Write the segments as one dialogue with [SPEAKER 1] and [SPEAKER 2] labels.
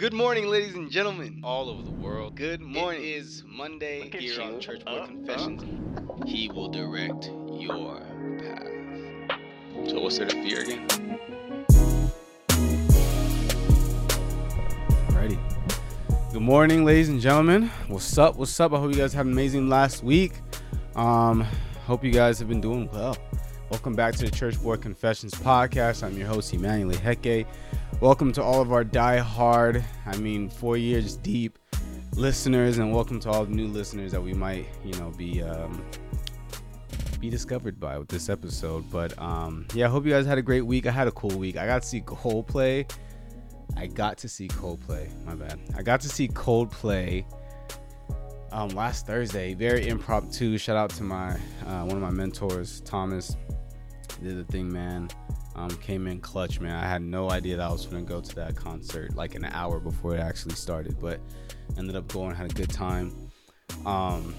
[SPEAKER 1] Good morning, ladies and gentlemen, all over the world. Good morning. It is Monday
[SPEAKER 2] Look at
[SPEAKER 1] here on
[SPEAKER 2] you.
[SPEAKER 1] Church
[SPEAKER 2] Uh,
[SPEAKER 1] Boy Confessions. He will direct your path. So, what's there to fear again? Alrighty. Good morning, ladies and gentlemen. What's up? What's up? I hope you guys had an amazing last week. Um, hope you guys have been doing well. Welcome back to the Church Boy Confessions podcast. I'm your host, Emmanuel Heke. Welcome to all of our die-hard, I mean, four years deep listeners, and welcome to all the new listeners that we might, you know, be um, be discovered by with this episode. But um, yeah, I hope you guys had a great week. I had a cool week. I got to see Coldplay. I got to see Coldplay. My bad. I got to see Coldplay um, last Thursday. Very impromptu. Shout out to my uh, one of my mentors, Thomas. Did the thing, man. Um, came in clutch, man. I had no idea that I was gonna go to that concert like an hour before it actually started, but ended up going, had a good time. Um,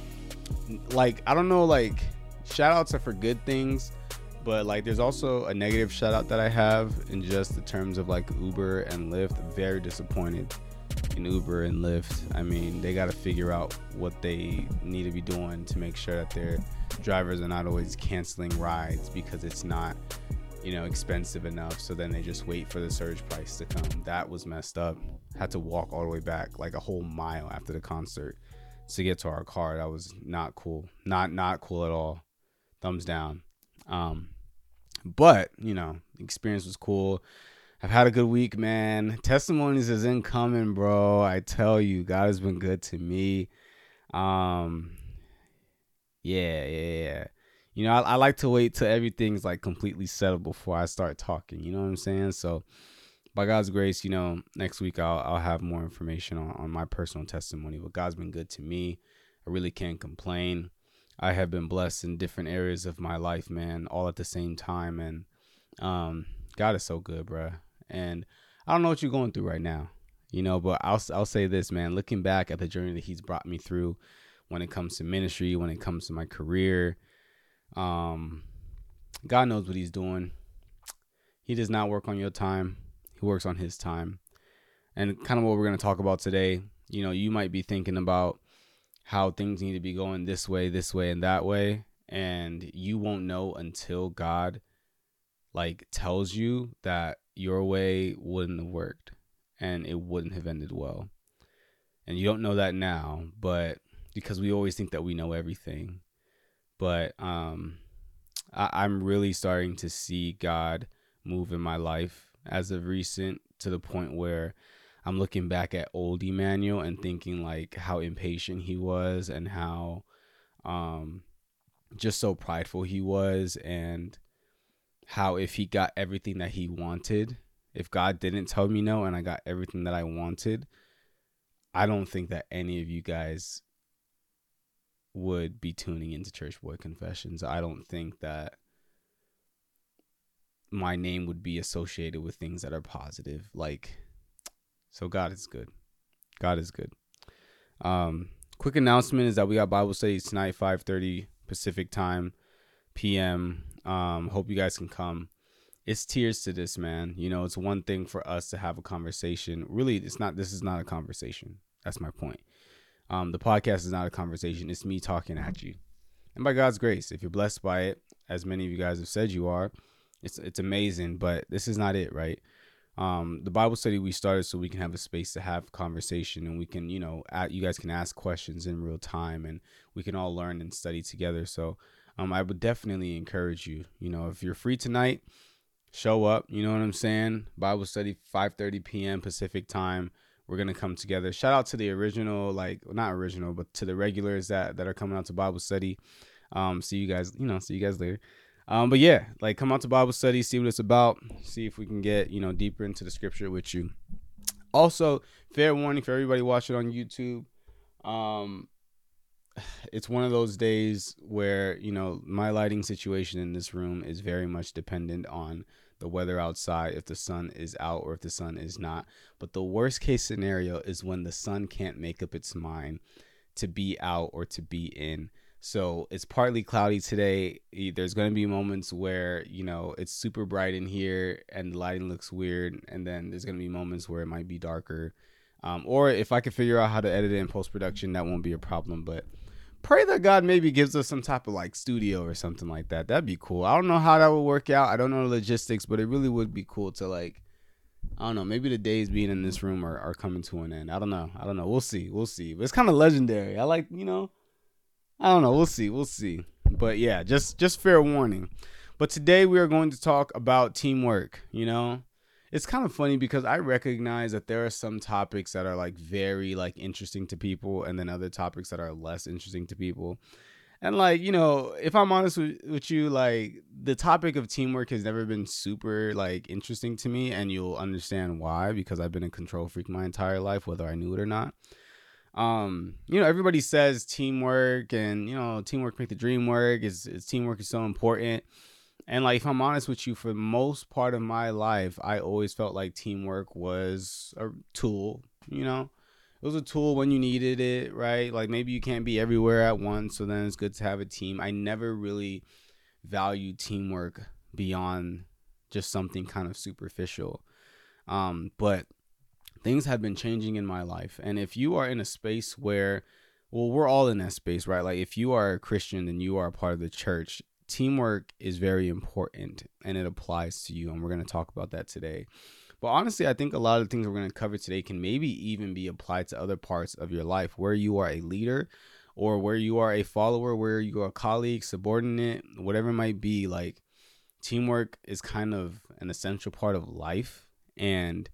[SPEAKER 1] like I don't know, like shout outs are for good things, but like there's also a negative shout out that I have in just the terms of like Uber and Lyft. Very disappointed in Uber and Lyft. I mean, they got to figure out what they need to be doing to make sure that their drivers are not always canceling rides because it's not, you know, expensive enough. So then they just wait for the surge price to come. That was messed up. Had to walk all the way back like a whole mile after the concert to get to our car. That was not cool. Not not cool at all. Thumbs down. Um, but you know, experience was cool. I've had a good week, man. Testimonies is incoming, bro. I tell you, God has been good to me. Um, yeah, yeah, yeah. You know, I, I like to wait till everything's like completely settled before I start talking. You know what I'm saying? So, by God's grace, you know, next week I'll I'll have more information on, on my personal testimony. But God's been good to me. I really can't complain. I have been blessed in different areas of my life, man, all at the same time. And um, God is so good, bruh. And I don't know what you're going through right now, you know, but I'll I'll say this, man. Looking back at the journey that He's brought me through, when it comes to ministry, when it comes to my career, um, God knows what He's doing. He does not work on your time. He works on His time. And kind of what we're going to talk about today, you know, you might be thinking about how things need to be going this way, this way, and that way. And you won't know until God like tells you that your way wouldn't have worked and it wouldn't have ended well. And you don't know that now, but because we always think that we know everything. But um I, I'm really starting to see God move in my life as of recent to the point where I'm looking back at old Emmanuel and thinking like how impatient he was and how um just so prideful he was and how if he got everything that he wanted, if God didn't tell me no and I got everything that I wanted, I don't think that any of you guys would be tuning into Church Boy Confessions. I don't think that my name would be associated with things that are positive. Like, so God is good. God is good. Um, quick announcement is that we got Bible studies tonight, 5:30 Pacific time, PM. Um, hope you guys can come. It's tears to this, man. You know, it's one thing for us to have a conversation. Really, it's not. This is not a conversation. That's my point. Um, the podcast is not a conversation. It's me talking at you. And by God's grace, if you're blessed by it, as many of you guys have said you are, it's it's amazing. But this is not it, right? Um, the Bible study we started so we can have a space to have conversation and we can, you know, at, you guys can ask questions in real time and we can all learn and study together. So, um, I would definitely encourage you. You know, if you're free tonight, show up. You know what I'm saying? Bible study 5:30 p.m. Pacific time. We're gonna come together. Shout out to the original, like not original, but to the regulars that that are coming out to Bible study. Um, see you guys. You know, see you guys later. Um, but yeah, like come out to Bible study, see what it's about, see if we can get you know deeper into the scripture with you. Also, fair warning for everybody watching on YouTube. Um, it's one of those days where you know my lighting situation in this room is very much dependent on the weather outside if the sun is out or if the sun is not. But the worst case scenario is when the sun can't make up its mind to be out or to be in. So it's partly cloudy today. There's going to be moments where you know it's super bright in here and the lighting looks weird and then there's going to be moments where it might be darker. Um, or if I can figure out how to edit it in post production, that won't be a problem. But pray that God maybe gives us some type of like studio or something like that. That'd be cool. I don't know how that would work out. I don't know the logistics, but it really would be cool to like I don't know. Maybe the days being in this room are, are coming to an end. I don't know. I don't know. We'll see. We'll see. But it's kind of legendary. I like, you know, I don't know. We'll see. We'll see. But yeah, just just fair warning. But today we are going to talk about teamwork, you know? It's kind of funny because I recognize that there are some topics that are like very like interesting to people and then other topics that are less interesting to people. And like, you know, if I'm honest with, with you, like the topic of teamwork has never been super like interesting to me and you'll understand why because I've been a control freak my entire life whether I knew it or not. Um, you know, everybody says teamwork and you know, teamwork make the dream work is, is teamwork is so important. And like if I'm honest with you, for most part of my life, I always felt like teamwork was a tool, you know it was a tool when you needed it, right? Like maybe you can't be everywhere at once, so then it's good to have a team. I never really valued teamwork beyond just something kind of superficial. Um, but things have been changing in my life. And if you are in a space where, well, we're all in that space, right? Like if you are a Christian and you are a part of the church, teamwork is very important and it applies to you. And we're going to talk about that today. But honestly, I think a lot of the things we're going to cover today can maybe even be applied to other parts of your life where you are a leader or where you are a follower, where you are a colleague, subordinate, whatever it might be. Like teamwork is kind of an essential part of life. And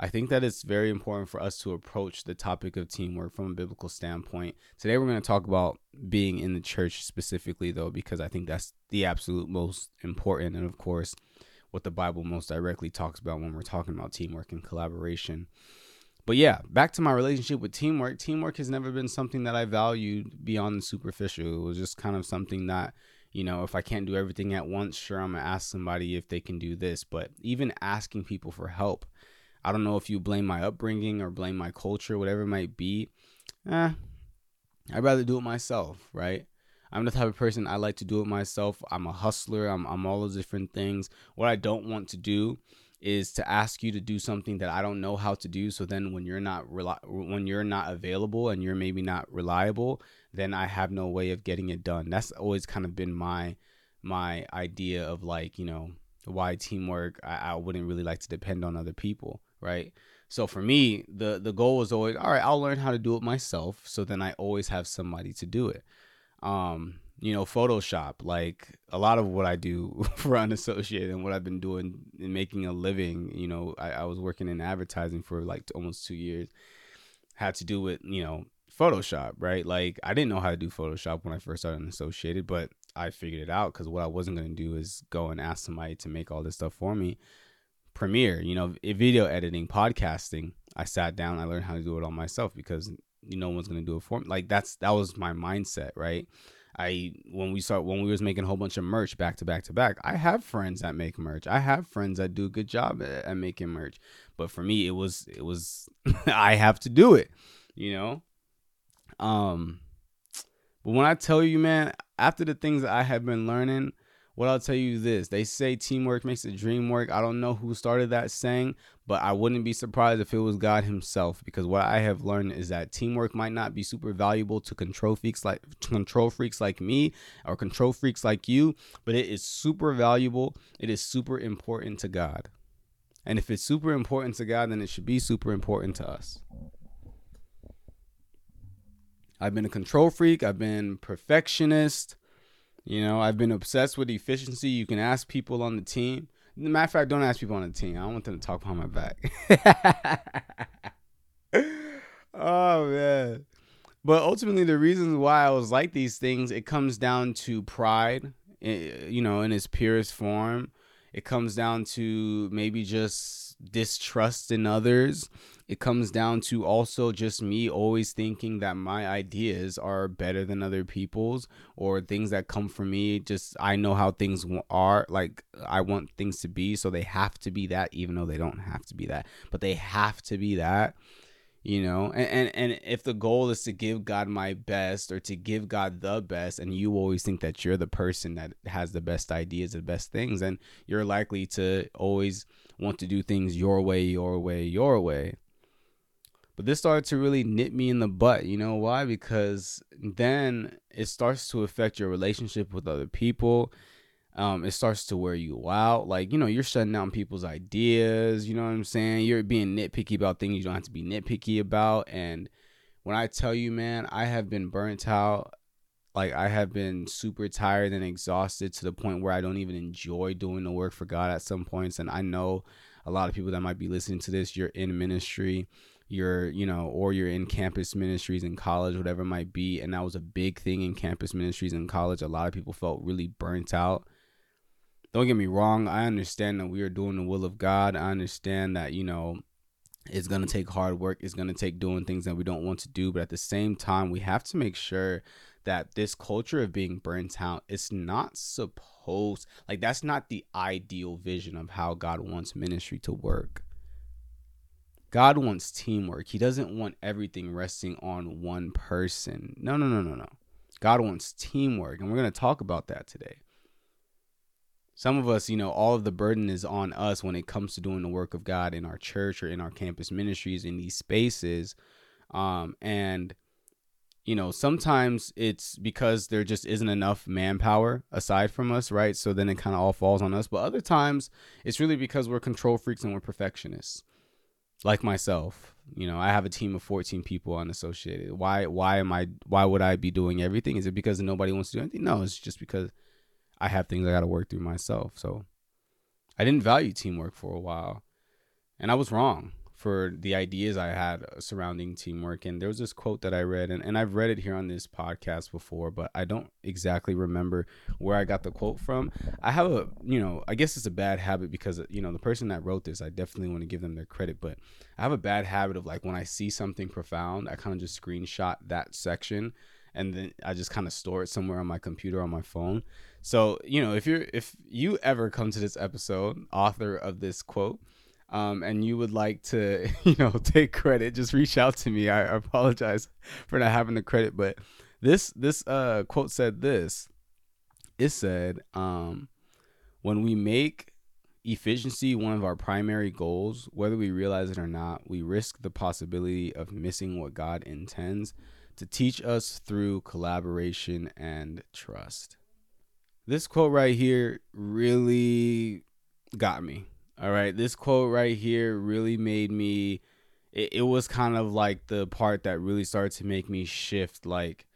[SPEAKER 1] I think that it's very important for us to approach the topic of teamwork from a biblical standpoint. Today, we're going to talk about being in the church specifically, though, because I think that's the absolute most important. And of course, what the Bible most directly talks about when we're talking about teamwork and collaboration. But yeah, back to my relationship with teamwork. Teamwork has never been something that I valued beyond the superficial. It was just kind of something that, you know, if I can't do everything at once, sure, I'm going to ask somebody if they can do this. But even asking people for help, I don't know if you blame my upbringing or blame my culture, whatever it might be. Eh, I'd rather do it myself, right? I'm the type of person I like to do it myself. I'm a hustler. I'm I'm all those different things. What I don't want to do is to ask you to do something that I don't know how to do. So then when you're not reli- when you're not available and you're maybe not reliable, then I have no way of getting it done. That's always kind of been my my idea of like, you know, why teamwork. I, I wouldn't really like to depend on other people, right? So for me, the the goal was always, all right, I'll learn how to do it myself. So then I always have somebody to do it um, you know, Photoshop. Like a lot of what I do for Un-Associated and what I've been doing in making a living, you know, I, I was working in advertising for like almost two years. Had to do with, you know, Photoshop, right? Like I didn't know how to do Photoshop when I first started Un-Associated, but I figured it out because what I wasn't going to do is go and ask somebody to make all this stuff for me. Premiere, you know, video editing, podcasting. I sat down, I learned how to do it all myself because you no one's gonna do it for me. Like that's that was my mindset, right? I when we start when we was making a whole bunch of merch back to back to back. I have friends that make merch. I have friends that do a good job at, at making merch. But for me, it was it was I have to do it, you know. Um, but when I tell you, man, after the things that I have been learning, what I'll tell you this they say teamwork makes the dream work. I don't know who started that saying, but I wouldn't be surprised if it was God Himself because what I have learned is that teamwork might not be super valuable to control freaks like control freaks like me or control freaks like you, but it is super valuable. It is super important to God. And if it's super important to God, then it should be super important to us. I've been a control freak, I've been perfectionist. You know, I've been obsessed with efficiency. You can ask people on the team. Matter of fact, don't ask people on the team. I don't want them to talk behind my back. oh man. But ultimately the reasons why I was like these things, it comes down to pride, eh, you know, in its purest form. It comes down to maybe just distrust in others it comes down to also just me always thinking that my ideas are better than other people's or things that come from me. Just i know how things are like i want things to be so they have to be that even though they don't have to be that but they have to be that you know? And, and and if the goal is to give god my best or to give god the best and you always think that you're the person that has the best ideas the best things then you're likely to always want to do things your way your way your way But this started to really nip me in the butt. You know why? Because then it starts to affect your relationship with other people. Um, it starts to wear you out. Like, you know, you're shutting down people's ideas. You know what I'm saying? You're being nitpicky about things you don't have to be nitpicky about. And when I tell you, man, I have been burnt out. Like, I have been super tired and exhausted to the point where I don't even enjoy doing the work for God at some points. And I know a lot of people that might be listening to this, you're in ministry you're you know or you're in campus ministries in college whatever it might be and that was a big thing in campus ministries in college a lot of people felt really burnt out. Don't get me wrong i understand that we are doing the will of god. I understand that you know it's going to take hard work it's going to take doing things that we don't want to do but at the same time we have to make sure that this culture of being burnt out is not supposed like that's not the ideal vision of how god wants ministry to work God wants teamwork. He doesn't want everything resting on one person. No, no, no, no, no. God wants teamwork. And we're going to talk about that today. Some of us, you know, all of the burden is on us when it comes to doing the work of God in our church or in our campus ministries in these spaces. Um, and, you know, sometimes it's because there just isn't enough manpower aside from us, right? So then it kind of all falls on us. But other times it's really because we're control freaks and we're perfectionists like myself you know i have a team of 14 people Un-Associated. Why why am i why would i be doing everything? Is it because nobody wants to do anything? No it's just because i have things i got to work through myself. So i didn't value teamwork for a while and i was wrong for the ideas I had uh, surrounding teamwork. And there was this quote that I read, and, and I've read it here on this podcast before, but I don't exactly remember where I got the quote from. I have a, you know, I guess it's a bad habit because, you know, the person that wrote this, I definitely want to give them their credit, but I have a bad habit of like when I see something profound, I kind of just screenshot that section and then I just kind of store it somewhere on my computer on my phone. So, you know, if you're if you ever come to this episode, author of this quote, um, and you would like to, you know, take credit, just reach out to me. I, apologize for not having the credit, but this this uh, quote said this. It said, um, "When we make efficiency one of our primary goals, whether we realize it or not, we risk the possibility of missing what God intends to teach us through collaboration and trust." This quote right here really got me all right, this quote right here really made me. It, it was kind of like the part that really started to make me shift, like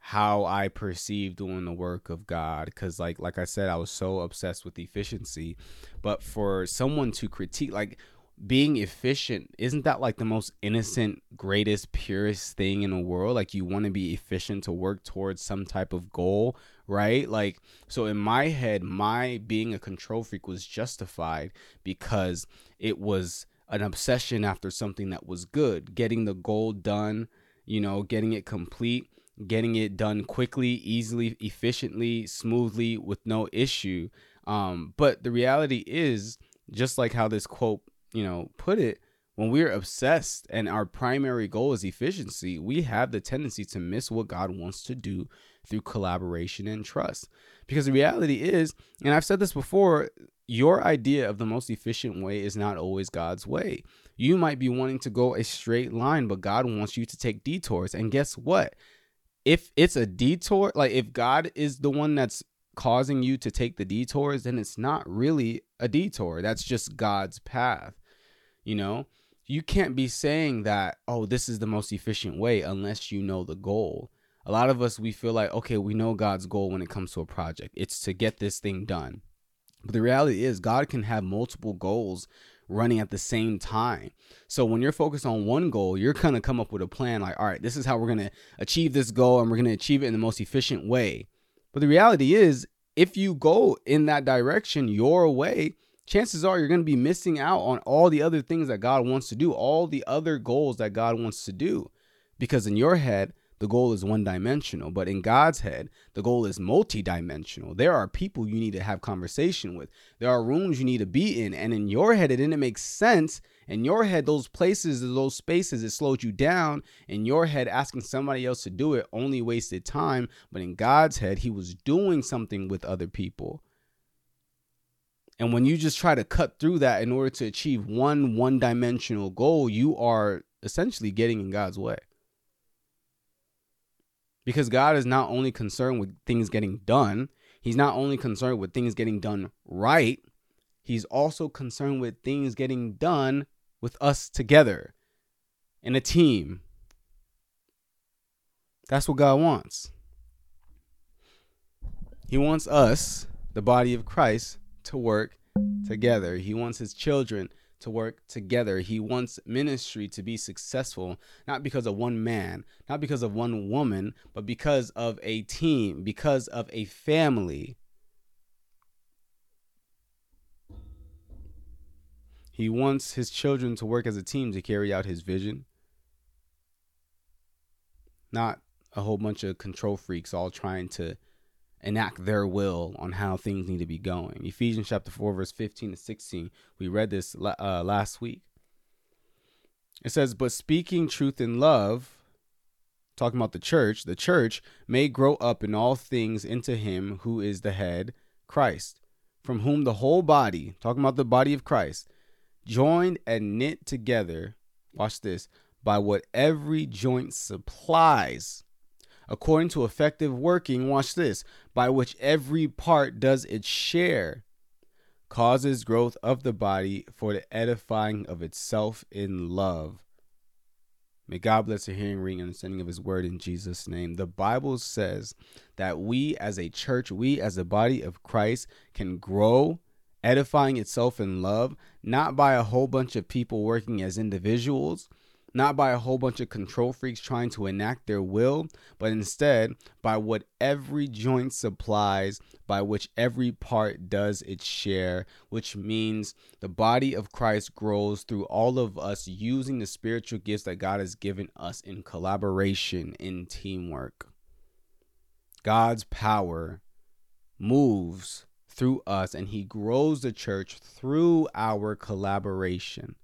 [SPEAKER 1] how I perceive doing the work of God. Because, like, like I said, I was so obsessed with efficiency. But for someone to critique, like being efficient isn't that like the most innocent greatest purest thing in the world like you want to be efficient to work towards some type of goal right? Like so in my head my being a control freak was justified because it was an obsession after something that was good. Getting the goal done you know getting it complete getting it done quickly easily efficiently smoothly with no issue. Um but the reality is just like how this quote you know, put it, when we're obsessed and our primary goal is efficiency, we have the tendency to miss what God wants to do through collaboration and trust. Because the reality is, and I've said this before, your idea of the most efficient way is not always God's way. You might be wanting to go a straight line, but God wants you to take detours. And guess what? If it's a detour, like if God is the one that's causing you to take the detours, then it's not really a detour. That's just God's path. You know, you can't be saying that, oh, this is the most efficient way unless you know the goal. A lot of us, we feel like, okay, we know God's goal when it comes to a project. It's to get this thing done. But the reality is, God can have multiple goals running at the same time. So when you're focused on one goal, you're to come up with a plan like, all right, this is how we're to achieve this goal and we're to achieve it in the most efficient way. But the reality is, if you go in that direction your way, chances are you're going to be missing out on all the other things that God wants to do, all the other goals that God wants to do. Because in your head, the goal is one dimensional, but in God's head, the goal is multi-dimensional. There are people you need to have conversation with. There are rooms you need to be in, and in your head it didn't make sense. In your head, those places, those spaces, it slowed you down. In your head, asking somebody else to do it only wasted time. But in God's head, He was doing something with other people. And when you just try to cut through that in order to achieve one one dimensional goal, you are essentially getting in God's way. Because God is not only concerned with things getting done, He's not only concerned with things getting done right, He's also concerned with things getting done with us together in a team. That's what God wants. He wants us, the body of Christ, to work together. He wants his children to work together. He wants ministry to be successful, not because of one man, not because of one woman, but because of a team, because of a family. He wants his children to work as a team to carry out his vision, not a whole bunch of control freaks all trying to enact their will on how things need to be going. Ephesians chapter 4, verse 15 to 16. We read this uh, last week. It says, But speaking truth in love, talking about the church, the church may grow up in all things into him who is the head, Christ, from whom the whole body, talking about the body of Christ, joined and knit together, watch this, by what every joint supplies according to effective working, watch this, by which every part does its share, causes growth of the body for the edifying of itself in love. May God bless the hearing, reading, and understanding of His word in Jesus' name. The Bible says that we as a church, we as a body of Christ, can grow, edifying itself in love, not by a whole bunch of people working as individuals, not by a whole bunch of control freaks trying to enact their will, but instead by what every joint supplies, by which every part does its share, which means the body of Christ grows through all of us using the spiritual gifts that God has given us in collaboration, in teamwork. God's power moves through us and he grows the church through our collaboration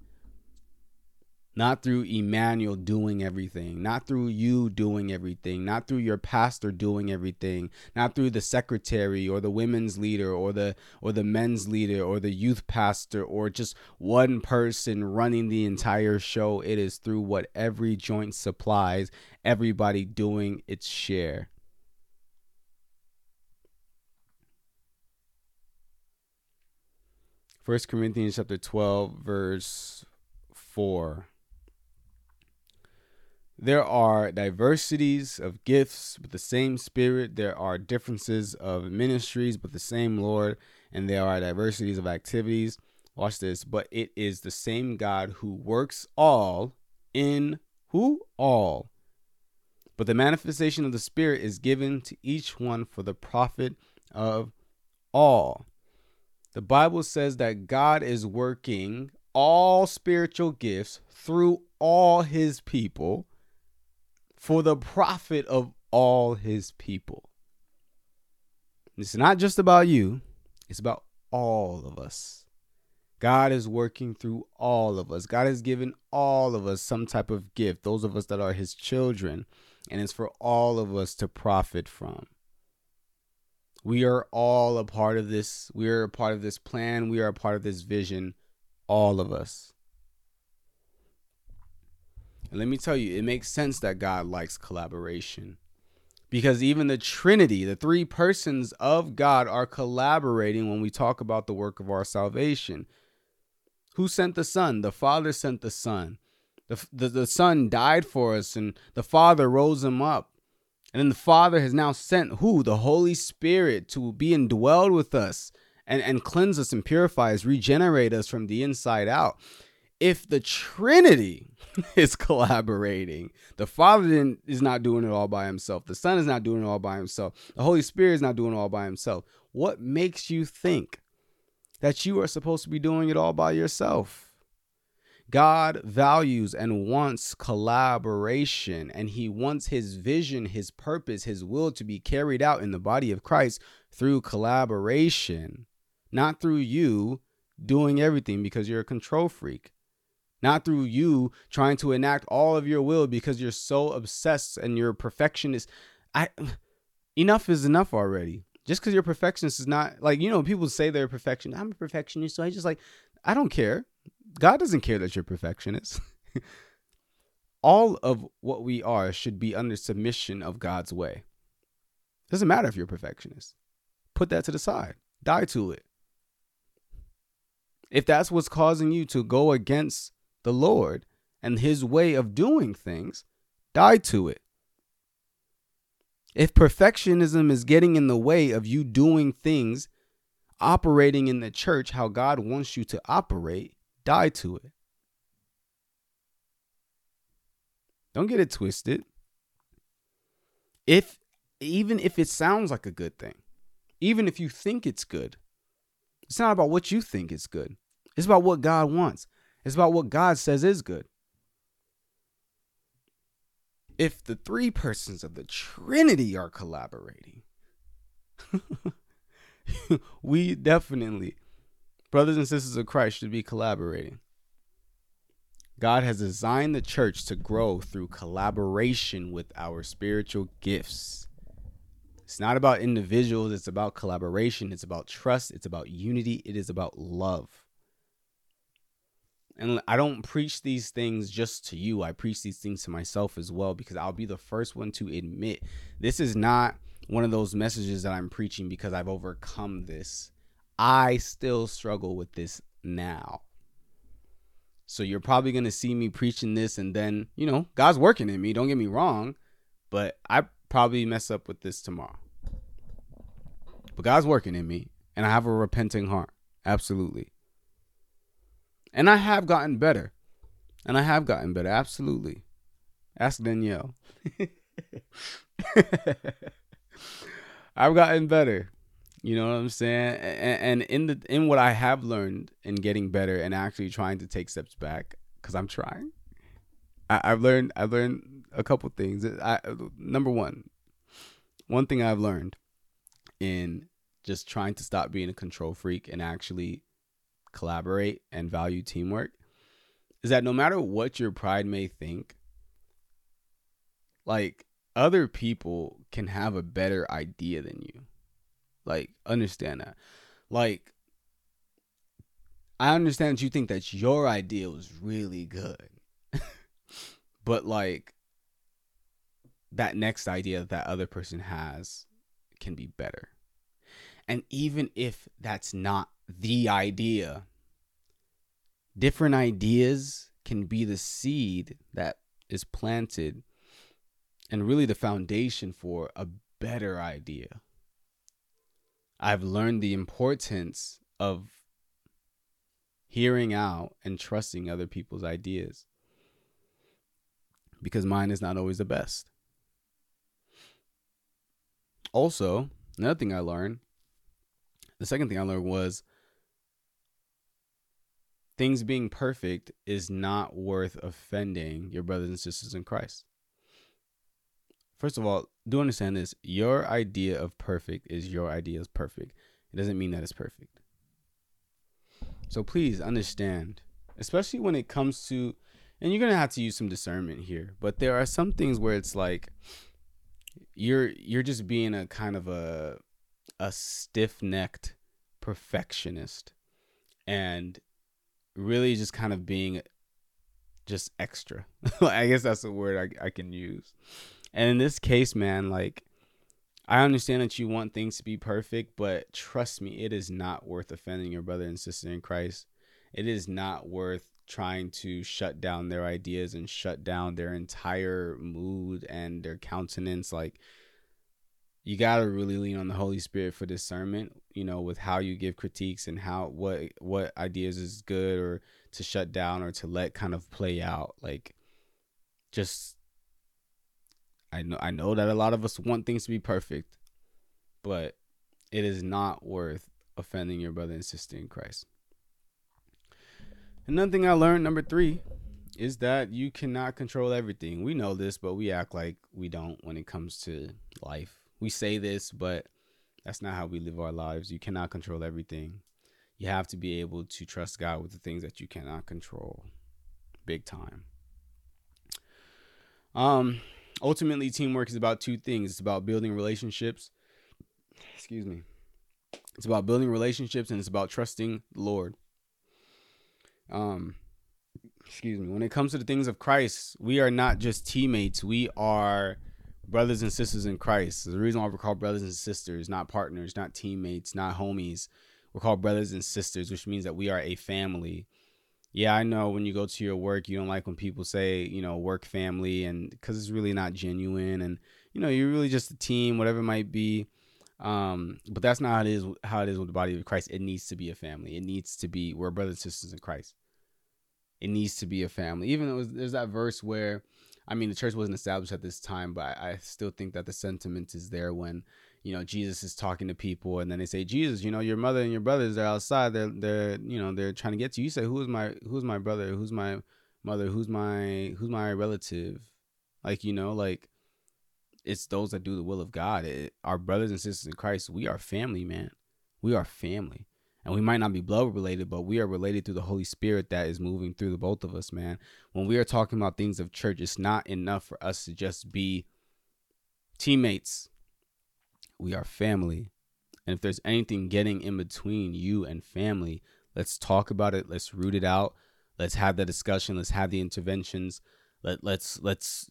[SPEAKER 1] not through Emmanuel doing everything, not through you doing everything, not through your pastor doing everything, not through the secretary or the women's leader or the or the men's leader or the youth pastor or just one person running the entire show. It is through what every joint supplies, everybody doing its share. First Corinthians chapter 12 verse 4 there are diversities of gifts but the same spirit. There are differences of ministries but the same lord and there are diversities of activities. Watch this. But it is the same god who works all in who? All. But the manifestation of the spirit is given to each one for the profit of all. The bible says that god is working all spiritual gifts through all his people for the profit of all his people. It's not just about you, it's about all of us. God is working through all of us. God has given all of us some type of gift, those of us that are his children, and it's for all of us to profit from. We are all a part of this. We are a part of this plan. We are a part of this vision, all of us. And let me tell you, it makes sense that God likes collaboration. Because even the Trinity, the three persons of God, are collaborating when we talk about the work of our salvation. Who sent the Son? The Father sent the Son. The, the, the Son died for us, and the Father rose him up. And then the Father has now sent who? The Holy Spirit to be indwelled with us and, and cleanse us and purify us, regenerate us from the inside out if the Trinity is collaborating, the Father is not doing it all by himself, the Son is not doing it all by himself, the Holy Spirit is not doing it all by himself. What makes you think that you are supposed to be doing it all by yourself? God values and wants collaboration, and He wants His vision, His purpose, His will to be carried out in the body of Christ through collaboration, not through you doing everything because you're a control freak not through you trying to enact all of your will because you're so obsessed and you're a perfectionist. I enough is enough already. Just because you're perfectionist is not like you know people say they're perfectionist. I'm a perfectionist, so I just like I don't care. God doesn't care that you're perfectionist. all of what we are should be under submission of God's way. Doesn't matter if you're a perfectionist. Put that to the side. Die to it. If that's what's causing you to go against the Lord and his way of doing things, die to it. If perfectionism is getting in the way of you doing things, operating in the church how God wants you to operate, die to it. Don't get it twisted. If even if it sounds like a good thing, even if you think it's good, it's not about what you think is good. It's about what God wants. It's about what God says is good. If the three persons of the Trinity are collaborating, we definitely, brothers and sisters of Christ, should be collaborating. God has designed the church to grow through collaboration with our spiritual gifts. It's not about individuals, it's about collaboration, it's about trust, it's about unity, it is about love. And I don't preach these things just to you. I preach these things to myself as well because I'll be the first one to admit this is not one of those messages that I'm preaching because I've overcome this. I still struggle with this now. So you're probably going to see me preaching this and then, you know, God's working in me, don't get me wrong, but I probably mess up with this tomorrow. But God's working in me and I have a repenting heart. Absolutely. And I have gotten better. And I have gotten better. Absolutely. Ask Danielle. I've gotten better. You know what I'm saying? And, in the in what I have learned in getting better and actually trying to take steps back, because I'm trying. I, have learned I've learned a couple things. I number one, one thing I've learned in just trying to stop being a control freak and actually collaborate and value teamwork is that no matter what your pride may think, like other people can have a better idea than you. Like, understand that. Like, I understand that you think that your idea was really good. but like that next idea that other person has can be better. And even if that's not the idea, different ideas can be the seed that is planted and really the foundation for a better idea. I've learned the importance of hearing out and trusting other people's ideas because mine is not always the best. Also, another thing I learned, the second thing I learned was things being perfect is not worth offending your brothers and sisters in Christ. First of all, do understand this. Your idea of perfect is your idea of perfect. It doesn't mean that it's perfect. So please understand, especially when it comes to, and you're gonna have to use some discernment here. But there are some things where it's like you're you're just being a kind of a a stiff necked perfectionist, and really just kind of being just extra. I guess that's the word I, I can use. And in this case, man, like I understand that you want things to be perfect, but trust me, it is not worth offending your brother and sister in Christ. It is not worth trying to shut down their ideas and shut down their entire mood and their countenance. Like, you got to really lean on the Holy Spirit for discernment, you know, with how you give critiques and how what what ideas is good or to shut down or to let kind of play out. Like, just I know I know that a lot of us want things to be perfect, but it is not worth offending your brother and sister in Christ. Another thing I learned, number three, is that you cannot control everything. We know this, but we act like we don't when it comes to life. We say this, but that's not how we live our lives. You cannot control everything. You have to be able to trust God with the things that you cannot control. Big time. Um, ultimately teamwork is about two things it's about building relationships excuse me it's about building relationships and it's about trusting the lord um excuse me, when it comes to the things of Christ, we are not just teammates. We are brothers and sisters in Christ. The reason why we're called brothers and sisters, not partners, not teammates, not homies. We're called brothers and sisters, which means that we are a family. Yeah, I know when you go to your work, you don't like when people say, you know, work family, and because it's really not genuine, and you know, you're really just a team, whatever it might be. Um, but that's not how it is. How it is with the body of Christ. It needs to be a family. It needs to be. We're brothers and sisters in Christ. It needs to be a family. Even though there's that verse where, I mean, the church wasn't established at this time, but I, I still think that the sentiment is there when you know Jesus is talking to people, and then they say, Jesus, you know, your mother and your brothers are outside. They're they're you know they're trying to get to you. You say, who is my who's my brother? Who's my mother? Who's my who's my relative? Like you know, like it's those that do the will of God. It, our brothers and sisters in Christ, we are family, man. We are family. And we might not be blood related, but we are related through the Holy Spirit that is moving through the both of us, man. When we are talking about things of church, it's not enough for us to just be teammates. We are family. And if there's anything getting in between you and family, let's talk about it. Let's root it out. Let's have the discussion. Let's have the interventions. Let let's let's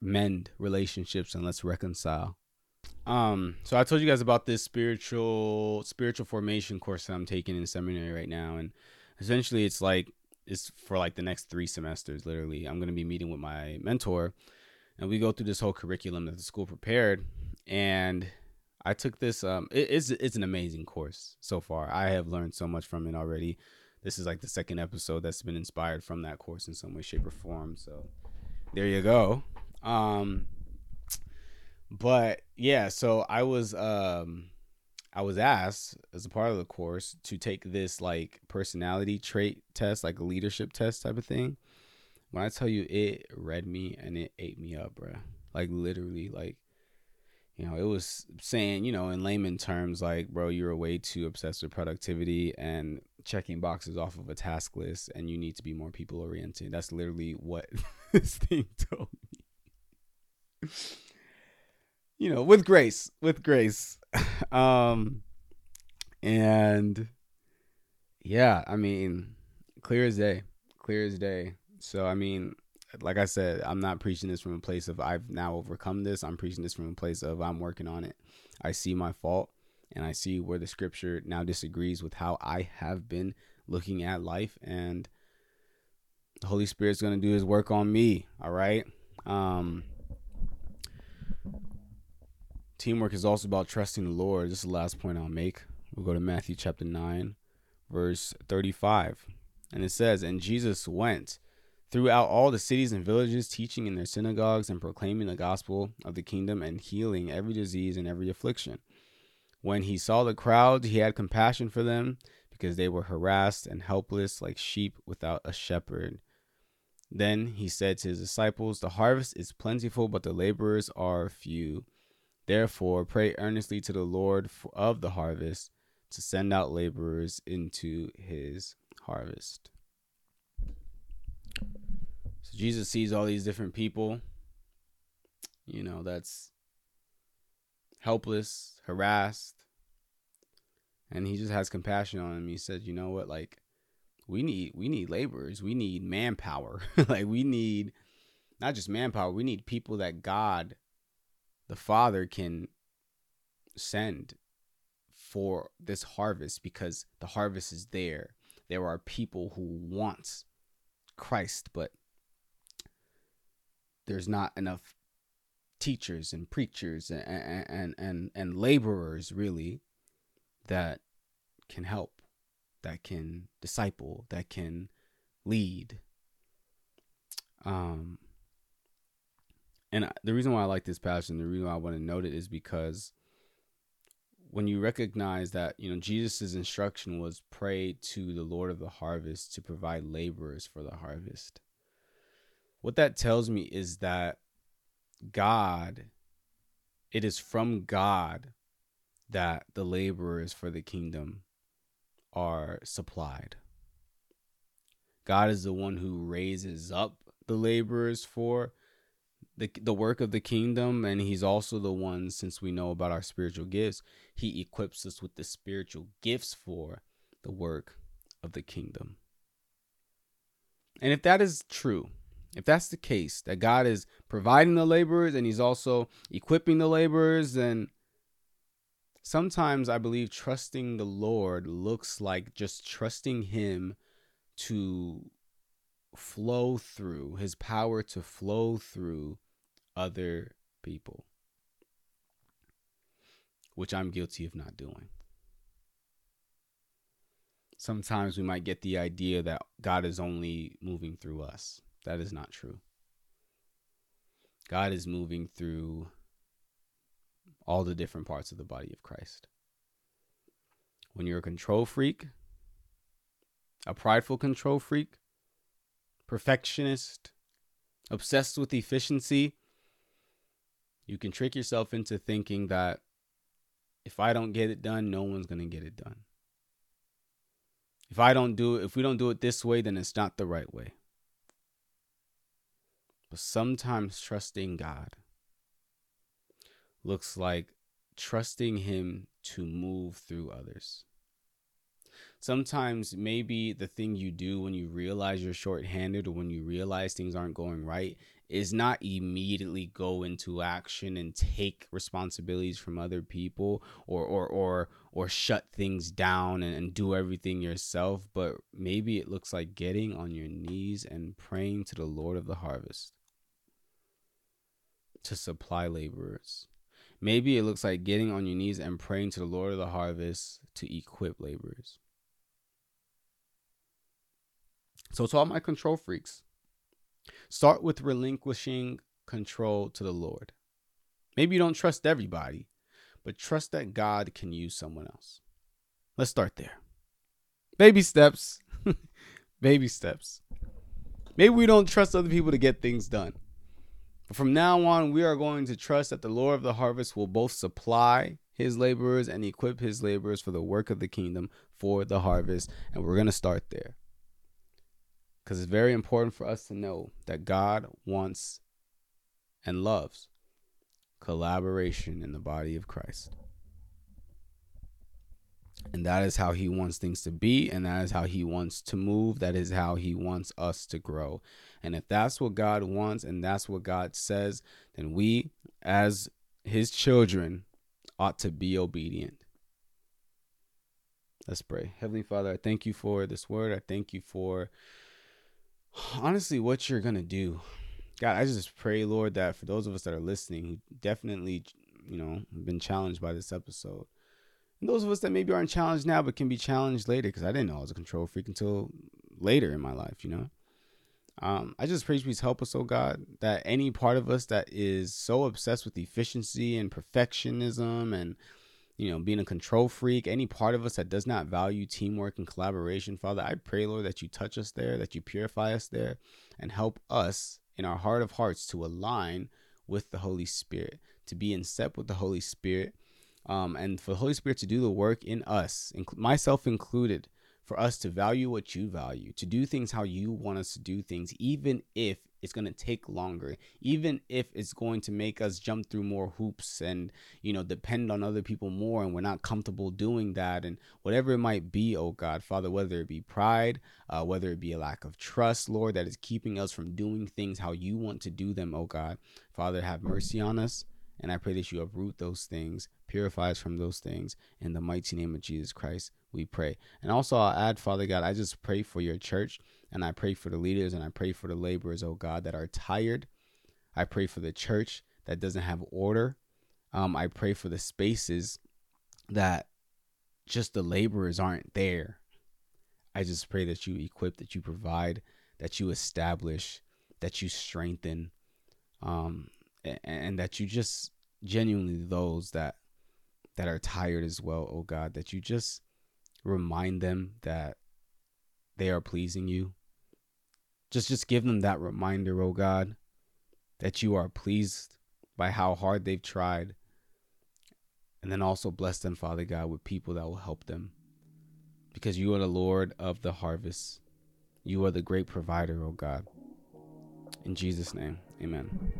[SPEAKER 1] mend relationships and let's reconcile. Um, so I told you guys about this spiritual spiritual formation course that I'm taking in seminary right now, and essentially it's like it's for like the next three semesters. Literally, I'm gonna be meeting with my mentor, and we go through this whole curriculum that the school prepared. And I took this. Um, it, it's it's an amazing course so far. I have learned so much from it already. This is like the second episode that's been inspired from that course in some way, shape, or form. So there you go. Um, but yeah, so I was um I was asked as a part of the course to take this like personality trait test, like a leadership test type of thing. When I tell you it read me and it ate me up, bro. Like literally, like you know, it was saying, you know, in layman terms, like, bro, you're way too obsessed with productivity and checking boxes off of a task list, and you need to be more people oriented. That's literally what this thing told me you know, with grace, with grace. um, and yeah, I mean, clear as day, clear as day. So, I mean, like I said, I'm not preaching this from a place of I've now overcome this. I'm preaching this from a place of I'm working on it. I see my fault and I see where the scripture now disagrees with how I have been looking at life and the Holy Spirit's going to do his work on me, all right? Um Teamwork is also about trusting the Lord. This is the last point I'll make. We'll go to Matthew chapter 9, verse 35. And it says, And Jesus went throughout all the cities and villages, teaching in their synagogues and proclaiming the gospel of the kingdom and healing every disease and every affliction. When he saw the crowd, he had compassion for them because they were harassed and helpless like sheep without a shepherd. Then he said to his disciples, The harvest is plentiful, but the laborers are few. Therefore, pray earnestly to the Lord of the harvest to send out laborers into his harvest. So Jesus sees all these different people, you know, that's helpless, harassed, and he just has compassion on him. He said, "You know what? Like we need we need laborers. We need manpower. like we need not just manpower, we need people that God the Father can send for this harvest because the harvest is there. There are people who want Christ, but there's not enough teachers and preachers and and and, and laborers really that can help, that can disciple, that can lead. Um and the reason why I like this passage and the reason why I want to note it is because when you recognize that, you know, Jesus' instruction was pray to the Lord of the harvest to provide laborers for the harvest. What that tells me is that God, it is from God that the laborers for the kingdom are supplied. God is the one who raises up the laborers for the the work of the kingdom and he's also the one since we know about our spiritual gifts he equips us with the spiritual gifts for the work of the kingdom. And if that is true, if that's the case, that God is providing the laborers and he's also equipping the laborers, then sometimes I believe trusting the Lord looks like just trusting him to flow through, his power to flow through other people, which I'm guilty of not doing. Sometimes we might get the idea that God is only moving through us. That is not true. God is moving through all the different parts of the body of Christ. When you're a control freak, a prideful control freak, perfectionist, obsessed with efficiency, you can trick yourself into thinking that if I don't get it done, no one's going to get it done. If I don't do it, if we don't do it this way, then it's not the right way. But sometimes trusting God looks like trusting Him to move through others. Sometimes maybe the thing you do when you realize you're shorthanded or when you realize things aren't going right is not immediately go into action and take responsibilities from other people or or or or shut things down and, and do everything yourself, but maybe it looks like getting on your knees and praying to the Lord of the harvest to supply laborers. Maybe it looks like getting on your knees and praying to the Lord of the harvest to equip laborers. So, to all my control freaks, start with relinquishing control to the Lord. Maybe you don't trust everybody, but trust that God can use someone else. Let's start there. Baby steps. Baby steps. Maybe we don't trust other people to get things done. But from now on, we are going to trust that the Lord of the harvest will both supply his laborers and equip his laborers for the work of the kingdom for the harvest. And we're going to start there. Because it's very important for us to know that God wants and loves collaboration in the body of Christ. And that is how he wants things to be, and that is how he wants to move. That is how he wants us to grow. And if that's what God wants and that's what God says, then we, as his children, ought to be obedient. Let's pray. Heavenly Father, I thank you for this word. I thank you for honestly what you're to do. God, I just pray, Lord, that for those of us that are listening who definitely, you know, been challenged by this episode, and those of us that maybe aren't challenged now but can be challenged later, because I didn't know I was a control freak until later in my life, you know. Um, I just pray please help us, oh God, that any part of us that is so obsessed with efficiency and perfectionism and you know, being a control freak, any part of us that does not value teamwork and collaboration, Father, I pray, Lord, that you touch us there, that you purify us there, and help us in our heart of hearts to align with the Holy Spirit, to be in step with the Holy Spirit, um, and for the Holy Spirit to do the work in us, inc- myself included, for us to value what you value, to do things how you want us to do things, even if it's going to take longer, even if it's going to make us jump through more hoops and, you know, depend on other people more and we're not comfortable doing that. And whatever it might be, oh God, Father, whether it be pride, uh, whether it be a lack of trust, Lord, that is keeping us from doing things how you want to do them, oh God, Father, have mercy on us. And I pray that you uproot those things, purify us from those things. In the mighty name of Jesus Christ, we pray. And also, I'll add, Father God, I just pray for your church and I pray for the leaders and I pray for the laborers, oh God, that are tired. I pray for the church that doesn't have order. Um, I pray for the spaces that just the laborers aren't there. I just pray that you equip, that you provide, that you establish, that you strengthen, um, and, and that you just genuinely those that that are tired as well, oh God, that you just remind them that they are pleasing you. Just just give them that reminder, oh God, that you are pleased by how hard they've tried. And then also bless them, Father God, with people that will help them. Because you are the Lord of the harvest. You are the great provider, oh God. In Jesus' name, amen.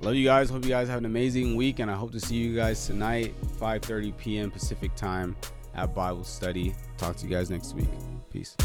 [SPEAKER 1] Love you guys. Hope you guys have an amazing week, and I hope to see you guys tonight, 5:30 p.m. Pacific time at Bible study. Talk to you guys next week. Peace.